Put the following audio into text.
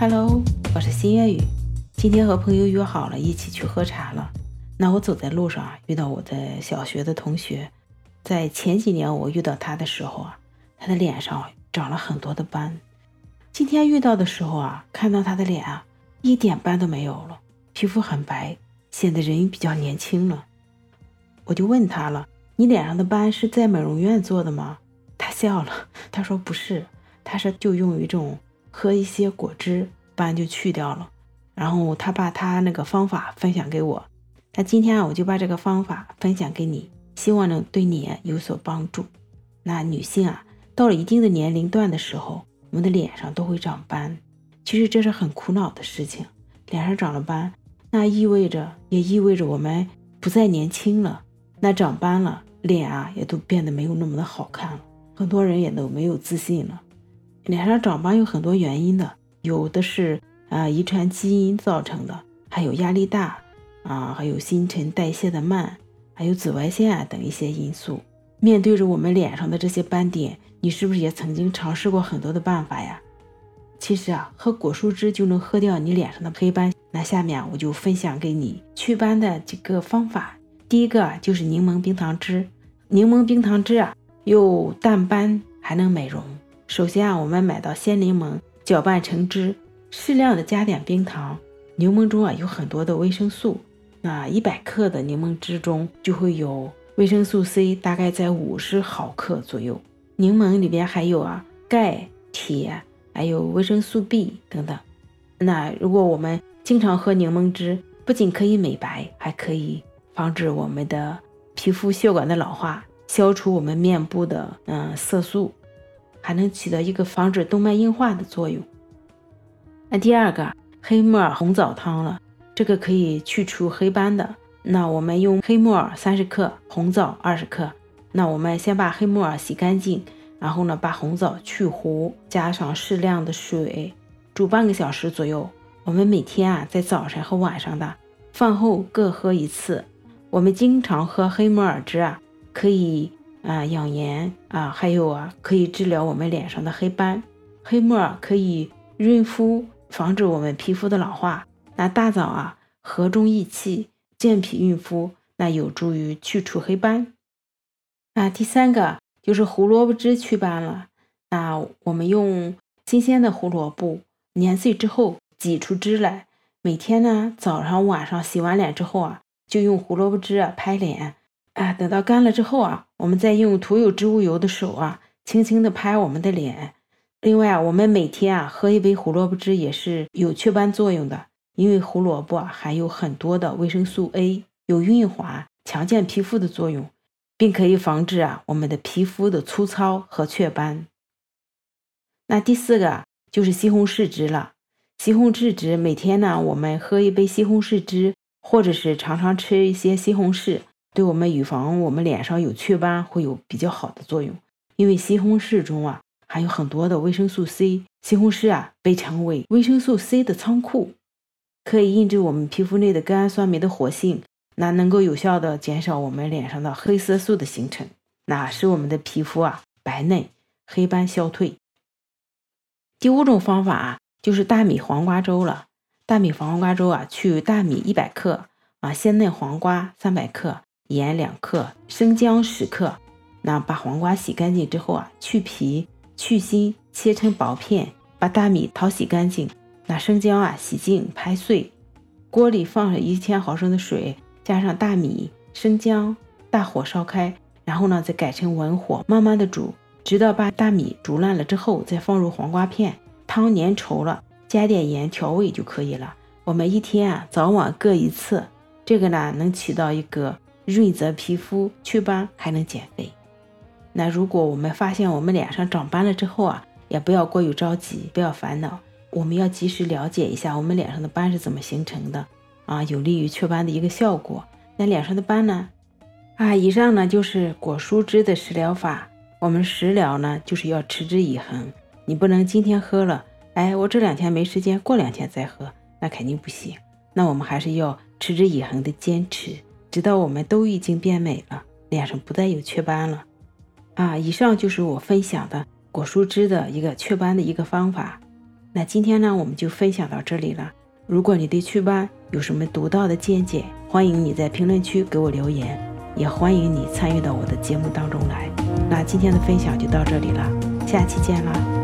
Hello，我是新月雨。今天和朋友约好了一起去喝茶了。那我走在路上啊，遇到我的小学的同学。在前几年我遇到他的时候啊，他的脸上长了很多的斑。今天遇到的时候啊，看到他的脸啊，一点斑都没有了，皮肤很白，显得人比较年轻了。我就问他了：“你脸上的斑是在美容院做的吗？”他笑了，他说：“不是，他是就用一种喝一些果汁，斑就去掉了。”然后他把他那个方法分享给我。那今天啊，我就把这个方法分享给你，希望能对你有所帮助。那女性啊，到了一定的年龄段的时候，我们的脸上都会长斑，其实这是很苦恼的事情。脸上长了斑，那意味着也意味着我们不再年轻了。那长斑了，脸啊也都变得没有那么的好看了，很多人也都没有自信了。脸上长斑有很多原因的，有的是啊遗传基因造成的，还有压力大啊，还有新陈代谢的慢，还有紫外线啊等一些因素。面对着我们脸上的这些斑点，你是不是也曾经尝试过很多的办法呀？其实啊，喝果蔬汁就能喝掉你脸上的黑斑。那下面我就分享给你祛斑的几个方法。第一个就是柠檬冰糖汁，柠檬冰糖汁啊，又淡斑还能美容。首先啊，我们买到鲜柠檬，搅拌成汁，适量的加点冰糖。柠檬中啊有很多的维生素，那一百克的柠檬汁中就会有维生素 C，大概在五十毫克左右。柠檬里边还有啊钙、铁，还有维生素 B 等等。那如果我们经常喝柠檬汁，不仅可以美白，还可以。防止我们的皮肤血管的老化，消除我们面部的嗯色素，还能起到一个防止动脉硬化的作用。那第二个黑木耳红枣汤了，这个可以去除黑斑的。那我们用黑木耳三十克，红枣二十克。那我们先把黑木耳洗干净，然后呢把红枣去核，加上适量的水，煮半个小时左右。我们每天啊在早晨和晚上的饭后各喝一次。我们经常喝黑木耳汁啊，可以啊养颜啊，还有啊可以治疗我们脸上的黑斑。黑木耳可以润肤，防止我们皮肤的老化。那大枣啊和中益气，健脾润肤，那有助于去除黑斑。那第三个就是胡萝卜汁祛斑了。那我们用新鲜的胡萝卜碾碎之后挤出汁来，每天呢早上晚上洗完脸之后啊。就用胡萝卜汁啊拍脸，啊，等到干了之后啊，我们再用涂有植物油的手啊，轻轻的拍我们的脸。另外啊，我们每天啊喝一杯胡萝卜汁也是有祛斑作用的，因为胡萝卜含有很多的维生素 A，有润滑、强健皮肤的作用，并可以防治啊我们的皮肤的粗糙和雀斑。那第四个就是西红柿汁了，西红柿汁每天呢，我们喝一杯西红柿汁。或者是常常吃一些西红柿，对我们预防我们脸上有雀斑会有比较好的作用。因为西红柿中啊含有很多的维生素 C，西红柿啊被称为维生素 C 的仓库，可以抑制我们皮肤内的甘氨酸酶的活性，那能够有效的减少我们脸上的黑色素的形成，那使我们的皮肤啊白嫩，黑斑消退。第五种方法啊就是大米黄瓜粥了。大米黄瓜粥啊，取大米一百克啊，鲜嫩黄瓜三百克，盐两克，生姜十克。那把黄瓜洗干净之后啊，去皮去心，切成薄片。把大米淘洗干净，那生姜啊洗净拍碎。锅里放上一千毫升的水，加上大米、生姜，大火烧开，然后呢再改成文火，慢慢的煮，直到把大米煮烂了之后，再放入黄瓜片，汤粘稠了。加点盐调味就可以了。我们一天啊早晚各一次，这个呢能起到一个润泽皮肤、祛斑，还能减肥。那如果我们发现我们脸上长斑了之后啊，也不要过于着急，不要烦恼，我们要及时了解一下我们脸上的斑是怎么形成的啊，有利于祛斑的一个效果。那脸上的斑呢？啊，以上呢就是果蔬汁的食疗法。我们食疗呢就是要持之以恒，你不能今天喝了。哎，我这两天没时间，过两天再喝，那肯定不行。那我们还是要持之以恒的坚持，直到我们都已经变美了，脸上不再有雀斑了。啊，以上就是我分享的果蔬汁的一个雀斑的一个方法。那今天呢，我们就分享到这里了。如果你对祛斑有什么独到的见解，欢迎你在评论区给我留言，也欢迎你参与到我的节目当中来。那今天的分享就到这里了，下期见了。